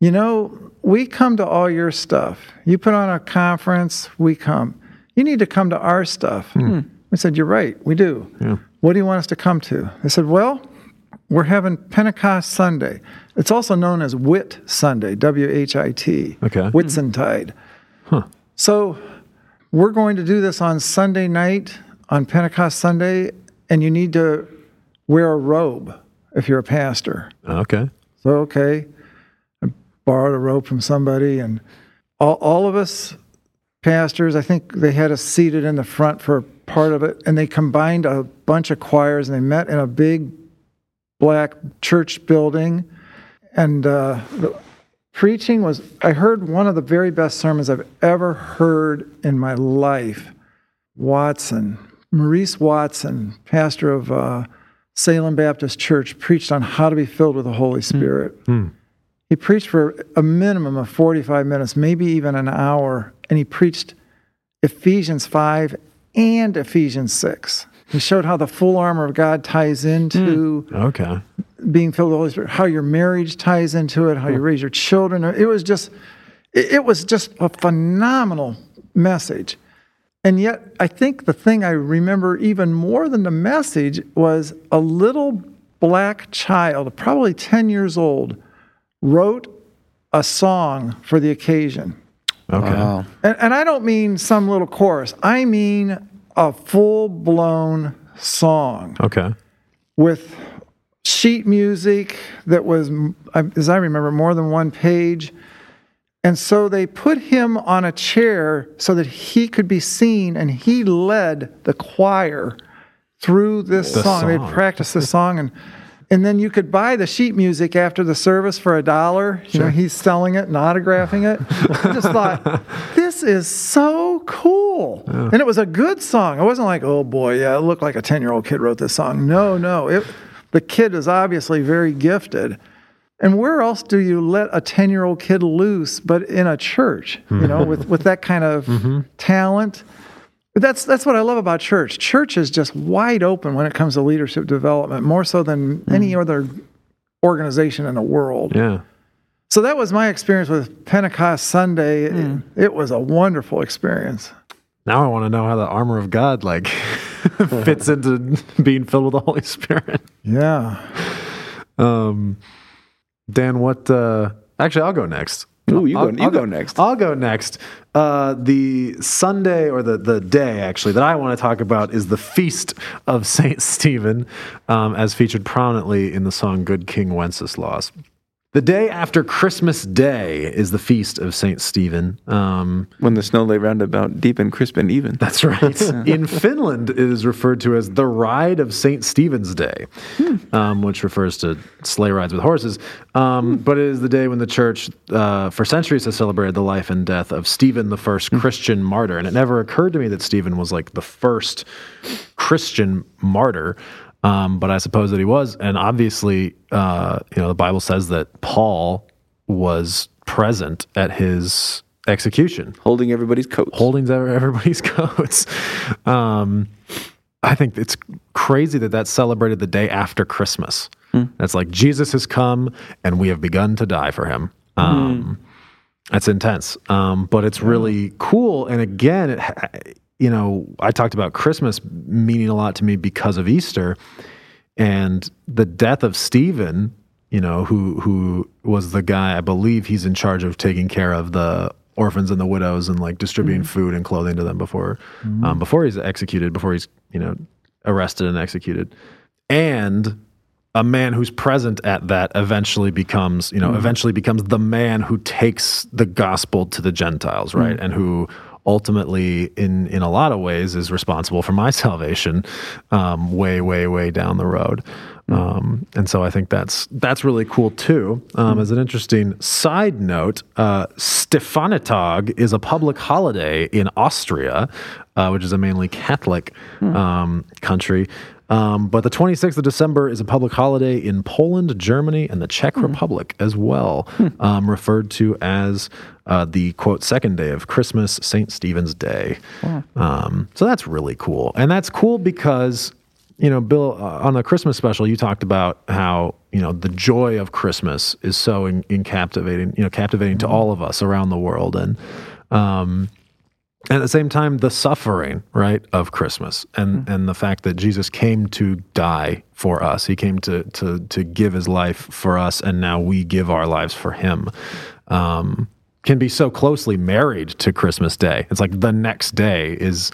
S3: you know, we come to all your stuff. You put on a conference, we come. You need to come to our stuff. We said, You're right, we do. What do you want us to come to? They said, Well, we're having Pentecost Sunday. It's also known as Whit Sunday, W H I T.
S1: Okay.
S3: Whitsuntide. So we're going to do this on Sunday night, on Pentecost Sunday, and you need to wear a robe if you're a pastor.
S1: Okay.
S3: So, okay, I borrowed a robe from somebody, and all, all of us pastors, I think they had us seated in the front for part of it, and they combined a bunch of choirs and they met in a big black church building. And uh, preaching was, I heard one of the very best sermons I've ever heard in my life. Watson, Maurice Watson, pastor of uh, Salem Baptist Church, preached on how to be filled with the Holy Spirit. He preached for a minimum of 45 minutes, maybe even an hour, and he preached Ephesians 5 and Ephesians 6. He showed how the full armor of God ties into hmm.
S1: Okay.
S3: being filled with the Holy Spirit, how your marriage ties into it, how you hmm. raise your children. It was just, it it was just a phenomenal message. And yet, I think the thing I remember even more than the message was a little black child, probably 10 years old, wrote a song for the occasion.
S1: Okay.
S4: Wow.
S3: And, and I don't mean some little chorus, I mean a full blown song
S1: Okay.
S3: with sheet music that was, as I remember, more than one page. And so they put him on a chair so that he could be seen, and he led the choir through this
S1: The
S3: song. They
S1: song.
S3: practiced the song, and and then you could buy the sheet music after the service for a dollar. You know, he's selling it and autographing it. I just thought, this is so cool. And it was a good song. It wasn't like, oh boy, yeah, it looked like a 10 year old kid wrote this song. No, no. It, the kid is obviously very gifted. And where else do you let a 10 year old kid loose but in a church, you know, hmm. with, with that kind of mm-hmm. talent? But that's that's what I love about church. Church is just wide open when it comes to leadership development, more so than any other organization in the world.
S1: Yeah.
S3: So that was my experience with Pentecost Sunday. It, it was a wonderful experience.
S1: Now I want to know how the armor of God like fits into being filled with the Holy Spirit.
S3: Yeah.
S1: Um, Dan, what? Uh, actually, I'll go next.
S4: Ooh, you
S1: I'll,
S4: go- you
S1: I'll
S4: go next.
S1: I'll go next. Uh, the Sunday or the the day actually that I want to talk about is the feast of Saint Stephen, um, as featured prominently in the song "Good King Wenceslas." The day after Christmas Day is the feast of Saint Stephen. Um,
S4: When the snow lay round about deep and crisp and even.
S1: that's right. In Finland, it is referred to as the Ride of St. Stephen's Day, um, which refers to sleigh rides with horses. Um, But it is the day when the church, uh, for centuries, has celebrated the life and death of Stephen, the first Christian martyr. And it never occurred to me that Stephen was like the first Christian martyr. Um, but I suppose that he was. And obviously, uh, you know, the Bible says that Paul was present at his execution
S4: Holding everybody's coats.
S1: holding everybody's coats. Um, I think it's crazy that that's celebrated the day after Christmas. That's like Jesus has come and we have begun to die for him. Um, That's intense, um, but it's really cool. And again, it, you know, I talked about Christmas meaning a lot to me because of Easter and the death of Stephen. You know, who who was the guy? I believe he's in charge of taking care of the orphans and the widows and like distributing mm-hmm. food and clothing to them before mm-hmm. um, before he's executed, before he's you know arrested and executed, and a man who's present at that eventually becomes you know mm-hmm. eventually becomes the man who takes the gospel to the gentiles right and who ultimately in in a lot of ways is responsible for my salvation um, way way way down the road um, and so I think that's that's really cool too. Um, As an interesting side note, uh, Stefanitag is a public holiday in Austria, uh, which is a mainly Catholic um, country. Um, but the 26th of December is a public holiday in Poland, Germany, and the Czech Republic as well, um, referred to as uh, the quote second day of Christmas, St. Stephen's Day. Um, so that's really cool. And that's cool because you know, Bill, uh, on the Christmas special, you talked about how you know the joy of Christmas is so in, in captivating, you know, captivating to all of us around the world, and um, at the same time, the suffering, right, of Christmas, and and the fact that Jesus came to die for us, He came to to to give His life for us, and now we give our lives for Him. Um, can be so closely married to Christmas Day. It's like the next day is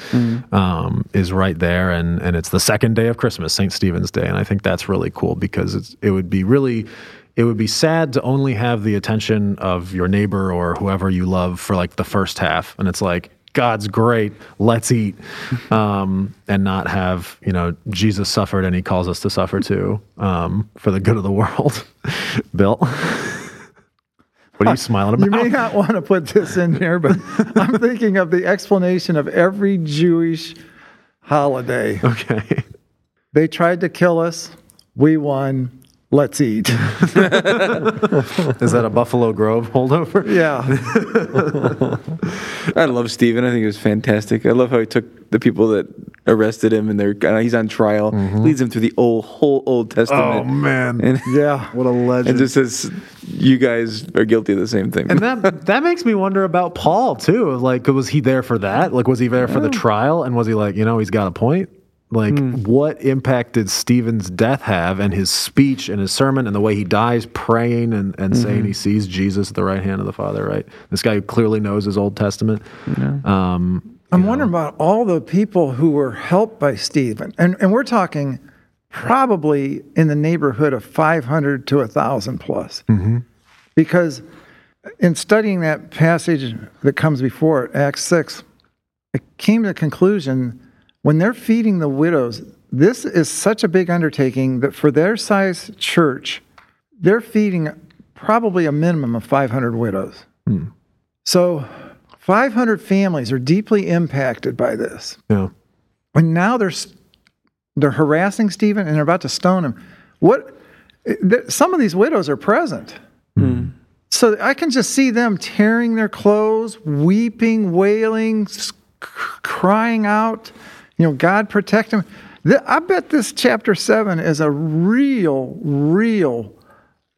S1: um, is right there, and and it's the second day of Christmas, Saint Stephen's Day, and I think that's really cool because it's it would be really it would be sad to only have the attention of your neighbor or whoever you love for like the first half, and it's like God's great, let's eat, um, and not have you know Jesus suffered and He calls us to suffer too um, for the good of the world. Bill. What are you smiling about?
S3: You may not want to put this in here, but I'm thinking of the explanation of every Jewish holiday.
S1: Okay.
S3: They tried to kill us. We won. Let's eat.
S1: Is that a Buffalo Grove holdover?
S3: Yeah.
S4: I love Stephen. I think it was fantastic. I love how he took the people that arrested him and they're uh, he's on trial, leads him through the old whole Old Testament.
S1: Oh man.
S4: And,
S3: Yeah.
S1: what a legend.
S4: and just says you guys are guilty of the same thing.
S1: and that that makes me wonder about Paul too. Like, was he there for that? Like, was he there for the trial? And was he like, you know, he's got a point? Like, hmm. what impact did Stephen's death have, and his speech and his sermon, and the way he dies praying and, and mm-hmm. saying he sees Jesus at the right hand of the Father? Right, this guy who clearly knows his Old Testament. Um,
S3: I'm wondering about all the people who were helped by Stephen. And, and we're talking probably in the neighborhood of 500 to 1,000 plus. Mm-hmm. Because in studying that passage that comes before it, Acts 6, I came to the conclusion when they're feeding the widows, this is such a big undertaking that for their size church, they're feeding probably a minimum of 500 widows. Hmm. So 500 families are deeply impacted by this.
S1: yeah,
S3: And now they're they're harassing Stephen and they're about to stone him. What? Some of these widows are present. Hmm. So I can just see them tearing their clothes, weeping, wailing, crying out, you know, God protect them. Th- I bet this chapter seven is a real, real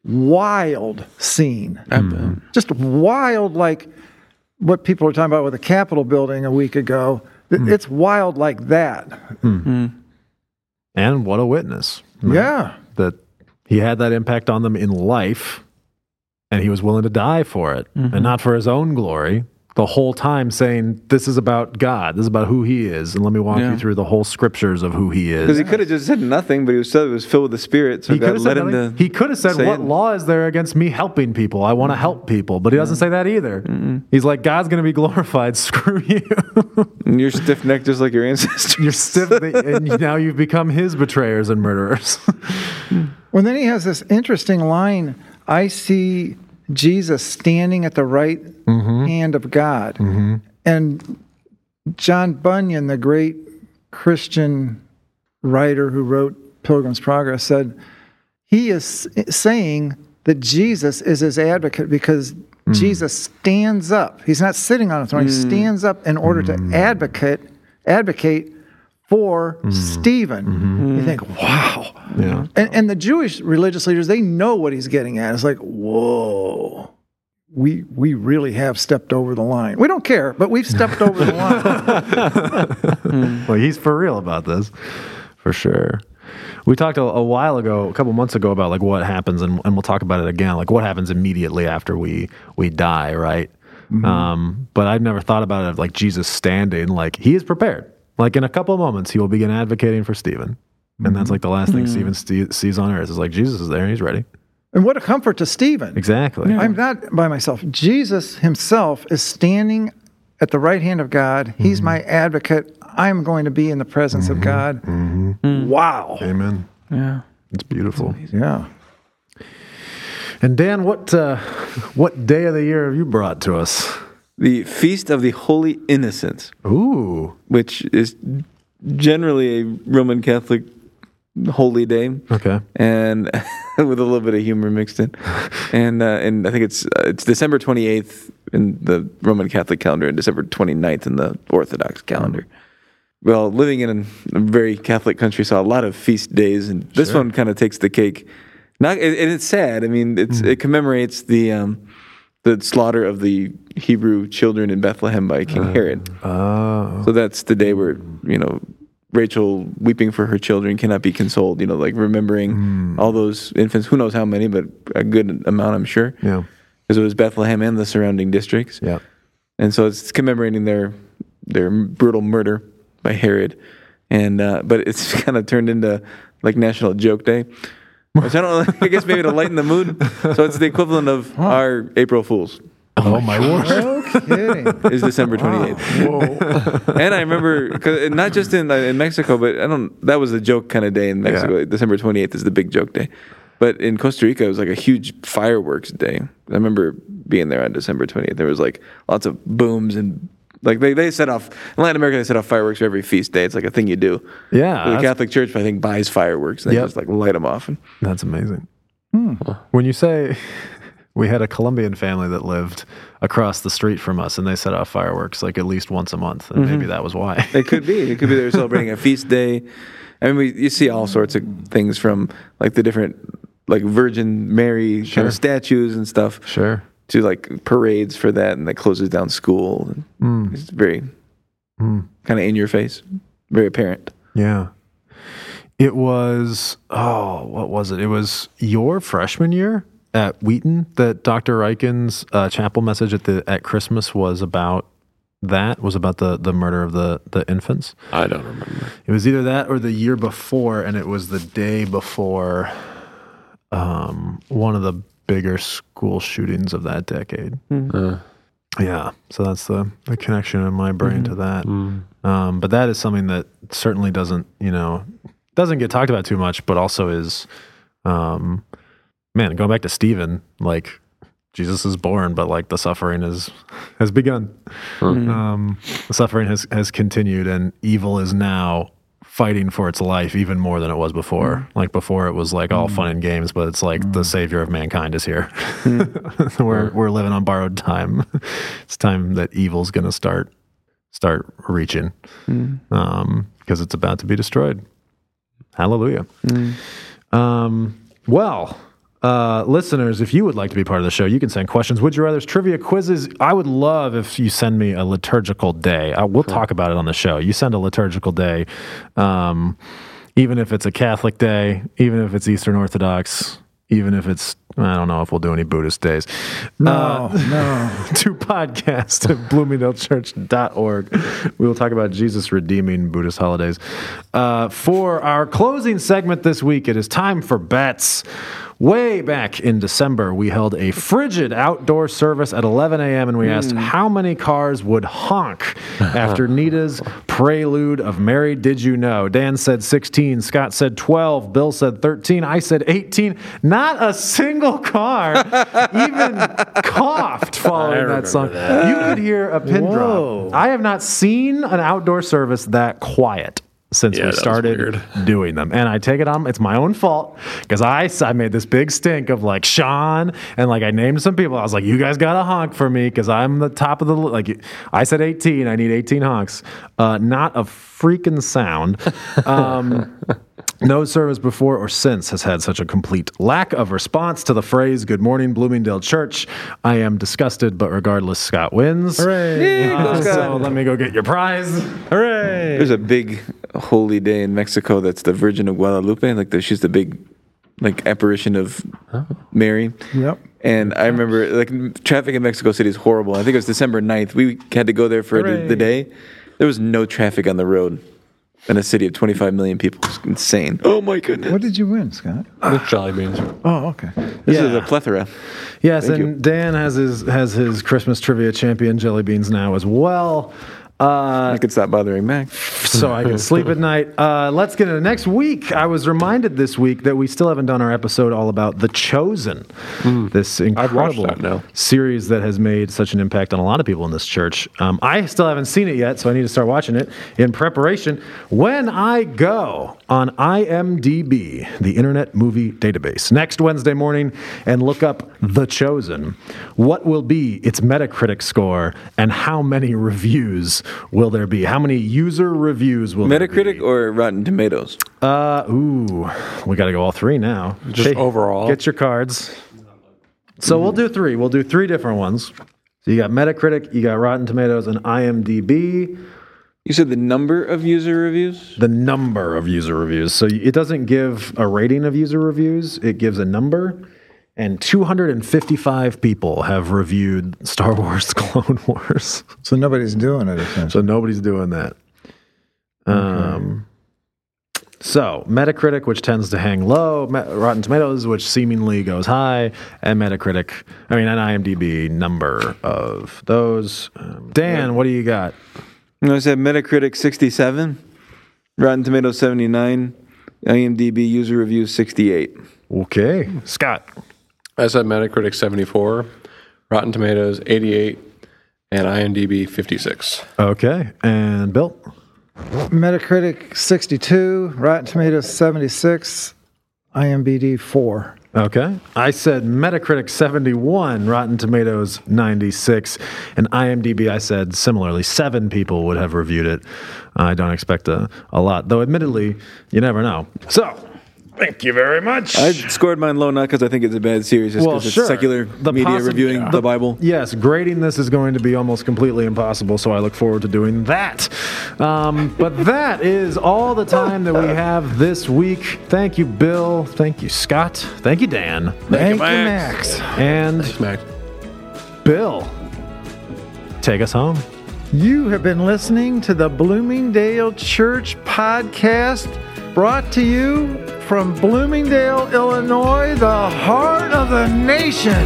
S3: wild scene. Mm-hmm. Just wild, like what people were talking about with the Capitol building a week ago. Th- mm. It's wild like that. Mm-hmm. Mm.
S1: and what a witness! right?
S3: Yeah.
S1: that he had that impact on them in life and he was willing to die for it and mm-hmm. not for his own glory the whole time saying this is about god this is about who he is and let me walk
S4: Yeah.
S1: you through the whole scriptures of who he is.
S4: Because he could have just said nothing, but he was, said he was filled with the Spirit, so
S1: he could
S4: God
S1: have
S4: led
S1: said,
S4: him to.
S1: he could have said what
S4: it.
S1: law is there against me helping people i want to help people but he doesn't say that either he's like god's going to be glorified screw you
S4: And you're stiff necked just like your ancestors.
S1: you're stiff and now you've become his betrayers and murderers
S3: Well, then he has this interesting line I see Jesus standing at the right mm-hmm. hand of God. Mm-hmm. And John Bunyan, the great Christian writer who wrote Pilgrim's Progress, said he is saying that Jesus is his advocate because mm. Jesus stands up. He's not sitting on a throne. He mm. stands up in order to mm. advocate advocate for mm-hmm. Stephen. Mm-hmm. You think, wow.
S1: yeah
S3: And, and the Jewish religious leaders, they know what he's getting at. It's like, whoa, we we really have stepped over the line. We don't care, but we've stepped over the line.
S1: well, he's for real about this, for sure. We talked a, a while ago, a couple months ago, about like what happens, and, and we'll talk about it again. Like what happens immediately after we we die, right? Mm-hmm. Um, but I've never thought about it like Jesus standing, like he is prepared. Like in a couple of moments, he will begin advocating for Stephen, and that's mm-hmm. like the last thing mm-hmm. Stephen ste- sees on earth is like Jesus is there, and he's ready.
S3: and what a comfort to Stephen.
S1: Exactly.
S3: I'm not by myself. Jesus himself is standing at the right hand of God. He's mm-hmm. my advocate. I'm going to be in the presence of God. Mm. Wow.
S1: Amen.
S4: Yeah.
S1: It's beautiful.
S3: Yeah.
S1: And Dan, what uh, what day of the year have you brought to us?
S4: The Feast of the Holy Innocents,
S1: Ooh.
S4: which is generally a Roman Catholic holy day.
S1: Okay.
S4: and with a little bit of humor mixed in. And uh, and I think it's uh, it's December 28th in the Roman Catholic calendar and December 29th in the Orthodox calendar. well, living in a very Catholic country, saw a lot of feast days, and this one kind of takes the cake. Not, and it's sad. I mean, it's it commemorates the um, the slaughter of the Hebrew children in Bethlehem by King Herod.
S1: Oh.
S4: So that's the day where you know Rachel weeping for her children cannot be consoled. You know, like remembering all those infants. Who knows how many, but a good amount, I'm sure.
S1: Yeah.
S4: Because it was Bethlehem and the surrounding districts.
S1: Yeah.
S4: and so it's commemorating their their brutal murder by Herod, and uh, but it's kind of turned into like National Joke Day, which I don't. I guess maybe to lighten the mood. So it's the equivalent of our April Fools
S1: Oh my word.
S3: Okay.
S4: is December twenty eighth.
S3: Whoa.
S4: And I remember, cause not just in uh, in Mexico, but I don't. That was a joke kind of day in Mexico.
S1: Yeah.
S4: December twenty eighth is the big joke day. But in Costa Rica, it was like a huge fireworks day. I remember being there on December 28th. There was like lots of booms and like they, they set off in Latin America. They set off fireworks for every feast day. It's like a thing you do.
S1: Yeah.
S4: the
S1: that's-
S4: Catholic Church, I think, buys fireworks. And they
S1: Yep.
S4: just like light them off. And
S1: That's amazing. Hmm. When you say we had a Colombian family that lived across the street from us and they set off fireworks like at least once a month, and maybe mm-hmm. that was why.
S4: it could be. It could be they were celebrating a feast day. I mean, we, you see all sorts of things from like the different like Virgin Mary kind
S1: Sure.
S4: of statues and stuff.
S1: sure.
S4: To like parades for that, and that closes down school. And It's very kind of in your face, very apparent.
S1: Yeah. It was, oh, what was it? It was your freshman year at Wheaton that Dr. Ryken's uh, chapel message at the at Christmas was about that, was about the, the murder of the, the infants.
S2: I don't remember.
S1: It was either that or the year before, and it was the day before um, one of the bigger school shootings of that decade.
S2: Uh,
S1: Yeah, so that's the, the connection in my brain to that. Um, but that is something that certainly doesn't, you know, doesn't get talked about too much, but also is, um, man, going back to Stephen, like Jesus is born, but like the suffering is has begun. Um, the suffering has has continued, and evil is now fighting for its life even more than it was before. Mm. Like before, it was like all mm. fun and games, but it's like the mm. savior of mankind is here. we're we're living on borrowed time. it's time that evil's going to start start reaching um, because it's about to be destroyed. Hallelujah. Um, well, uh, listeners, if you would like to be part of the show, you can send questions. Would you rather trivia quizzes? I would love if you send me a liturgical day. I, we'll talk about it on the show. You send a liturgical day, um, even if it's a Catholic day, even if it's Eastern Orthodox, even if it's I don't know if we'll do any Buddhist days.
S3: No, no.
S1: to podcast at bloomingdalechurch.org. We will talk about Jesus redeeming Buddhist holidays. Uh, for our closing segment this week, it is time for bets. Way back in December, we held a frigid outdoor service at 11 a.m. and we asked hmm. how many cars would honk after Nita's prelude of Mary Did You Know? Dan said 16, Scott said 12, Bill said 13, I said 18. Not a single car even coughed following that song.
S2: that.
S1: You could hear a pin
S3: Whoa.
S1: drop. I have not seen an outdoor service that quiet since
S2: Yeah,
S1: we started doing them. And I take it on, it's my own fault because I, I made this big stink of like Sean and like I named some people. I was like, you guys got to honk for me because I'm the top of the, like I said 18, I need 18 honks. Uh, not a freaking sound. Um, no service before or since has had such a complete lack of response to the phrase "Good morning, Bloomingdale Church." I am disgusted, but regardless, Scott wins.
S3: Hooray.
S1: Uh, so let me go get your prize.
S3: Hooray.
S4: There's a big holy day in Mexico that's the Virgin of Guadalupe. Like the, she's the big like apparition of Mary.
S3: Yep.
S4: And I remember like traffic in Mexico City is horrible. I think it was December 9th. We had to go there for the, the day. There was no traffic on the road in a city of 25 million people. It's insane. Oh my goodness.
S3: What did you win, Scott?
S2: with jelly beans.
S3: Oh, okay.
S4: This is a plethora.
S1: Yes,
S4: Thank
S1: and
S4: you.
S1: Dan has his has his Christmas trivia champion jelly beans now as well. Uh,
S4: I could stop bothering Mac.
S1: so I can sleep at night. Uh, let's get into next week. I was reminded this week that we still haven't done our episode all about The Chosen, this.
S2: I've watched
S1: incredible
S2: that
S1: series that has made such an impact on a lot of people in this church. Um, I still haven't seen it yet, so I need to start watching it in preparation. When I go on IMDb, the Internet Movie Database, next Wednesday morning and look up The Chosen, what will be its Metacritic score and how many reviews will there be? How many user reviews will there
S4: Metacritic
S1: be?
S4: or Rotten Tomatoes?
S1: Uh, ooh, we got to go all three now.
S2: Just overall?
S1: Get your cards. So we'll do three. We'll do three different ones. So you got Metacritic, you got Rotten Tomatoes, and IMDb.
S4: You said the number of user reviews?
S1: The number of user reviews. So it doesn't give a rating of user reviews. It gives a number. And 255 people have reviewed Star Wars Clone Wars.
S3: So nobody's doing it.
S1: So nobody's doing that. Um, so Metacritic, which tends to hang low, Me- Rotten Tomatoes, which seemingly goes high, and Metacritic, I mean, an IMDb number of those. Um, Dan, what do you got?
S4: I said Metacritic 67, Rotten Tomatoes 79, IMDb user reviews 68.
S1: Okay, Scott.
S2: I said Metacritic 74, Rotten Tomatoes 88, and IMDb 56.
S1: Okay, and Bill.
S3: Metacritic 62, Rotten Tomatoes 76, IMDb 4.
S1: Okay. I said Metacritic 71, Rotten Tomatoes 96, and IMDb, I said similarly, seven people would have reviewed it. I don't expect a, a lot, though admittedly, you never know. So, thank you very much.
S4: I scored mine low not because I think it's a bad series, just
S1: Well,
S4: because
S1: sure.
S4: it's secular
S1: The
S4: media
S1: possi-
S4: reviewing
S1: the-
S4: the Bible.
S1: Yes, grading this is going to be almost completely impossible, so I look forward to doing that. Um, but that is all the time that we have this week. Thank you, Bill. Thank you, Scott. Thank you, Dan.
S3: Thank you,
S2: Max.
S3: Max.
S1: And
S2: Max.
S1: Bill. Take us home.
S3: You have been listening to the Bloomingdale Church podcast brought to you from Bloomingdale, Illinois, the heart of the nation.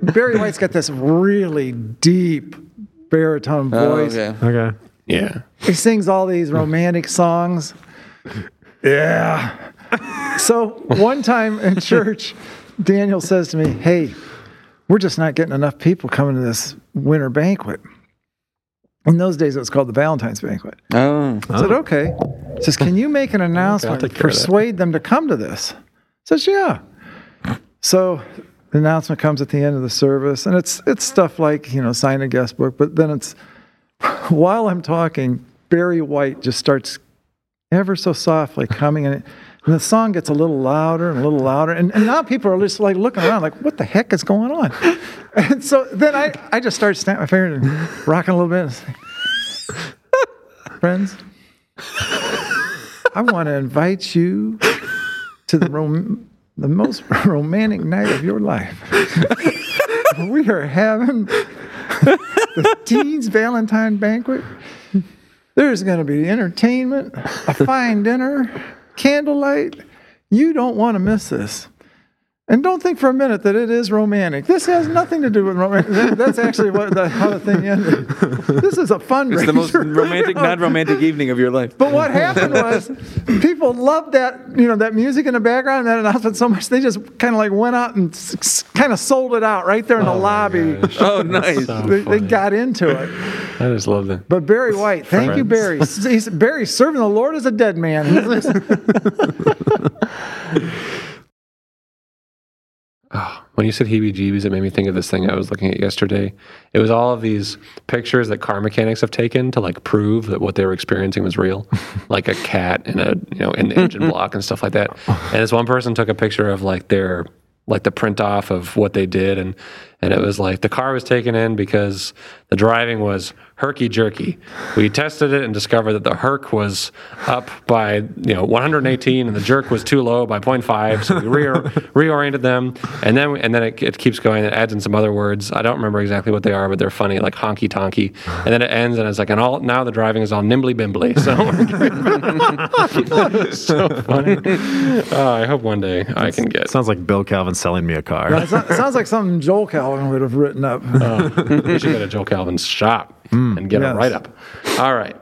S3: Barry White's got this really deep baritone
S4: Oh,
S3: voice.
S4: okay.
S1: Okay.
S2: Yeah.
S3: He sings all these romantic songs. Yeah. So one time in church, Daniel says to me, Hey, we're just not getting enough people coming to this winter banquet. In those days, it was called the Valentine's banquet.
S4: Oh.
S3: I said, oh. Okay. He says, Can you make an announcement,
S2: take care of that.
S3: persuade them to come to this? I says, Yeah. So the announcement comes at the end of the service, and it's it's stuff like, you know, sign a guest book, but then it's while I'm talking, Barry White just starts ever so softly coming in. And the song gets a little louder and a little louder. And, and now people are just like looking around, like, what the heck is going on? And so then I, I just start snapping my fingers and rocking a little bit. Friends, I want to invite you to the, rom- the most romantic night of your life. we are having the Teens Valentine Banquet. There's going to be entertainment, a fine dinner, candlelight. You don't want to miss this. And don't think for a minute that it is romantic. This has nothing to do with romantic. That- That's actually what the, how the thing ended. This is a fundraiser.
S4: It's the most romantic, not romantic evening of your life.
S3: But what happened was people loved that, you know, that music in the background and that announcement so much they just kind of like went out and kind of sold it out right there in the oh lobby.
S4: Oh, nice.
S3: They, they got into it.
S2: I just love that.
S3: But Barry White, thank you, Barry. He's, Barry's serving the Lord as a dead man.
S2: Oh, when you said heebie jeebies, it made me think of this thing I was looking at yesterday. It was all of these pictures that car mechanics have taken to like prove that what they were experiencing was real, like a cat in a you know in the engine block and stuff like that. And this one person took a picture of like their like the print off of what they did, and and it was like the car was taken in because the driving was herky jerky. We tested it and discovered that the herc was up by you know 118 and the jerk was too low by 0.5. So we re- reoriented them, and then and then it, it keeps going. It adds in some other words. I don't remember exactly what they are, but they're funny, like honky tonky. And then it ends and it's like, and all now the driving is all nimbly bimbly. So so funny. Oh, I hope one day I can get.
S1: Sounds like Bill Calvin selling me a car.
S3: it so- sounds like something Joel Calvin would have written up.
S2: Oh, we should go to Joel Calvin's shop Mm. and get
S3: Yes.
S2: a write up. All right.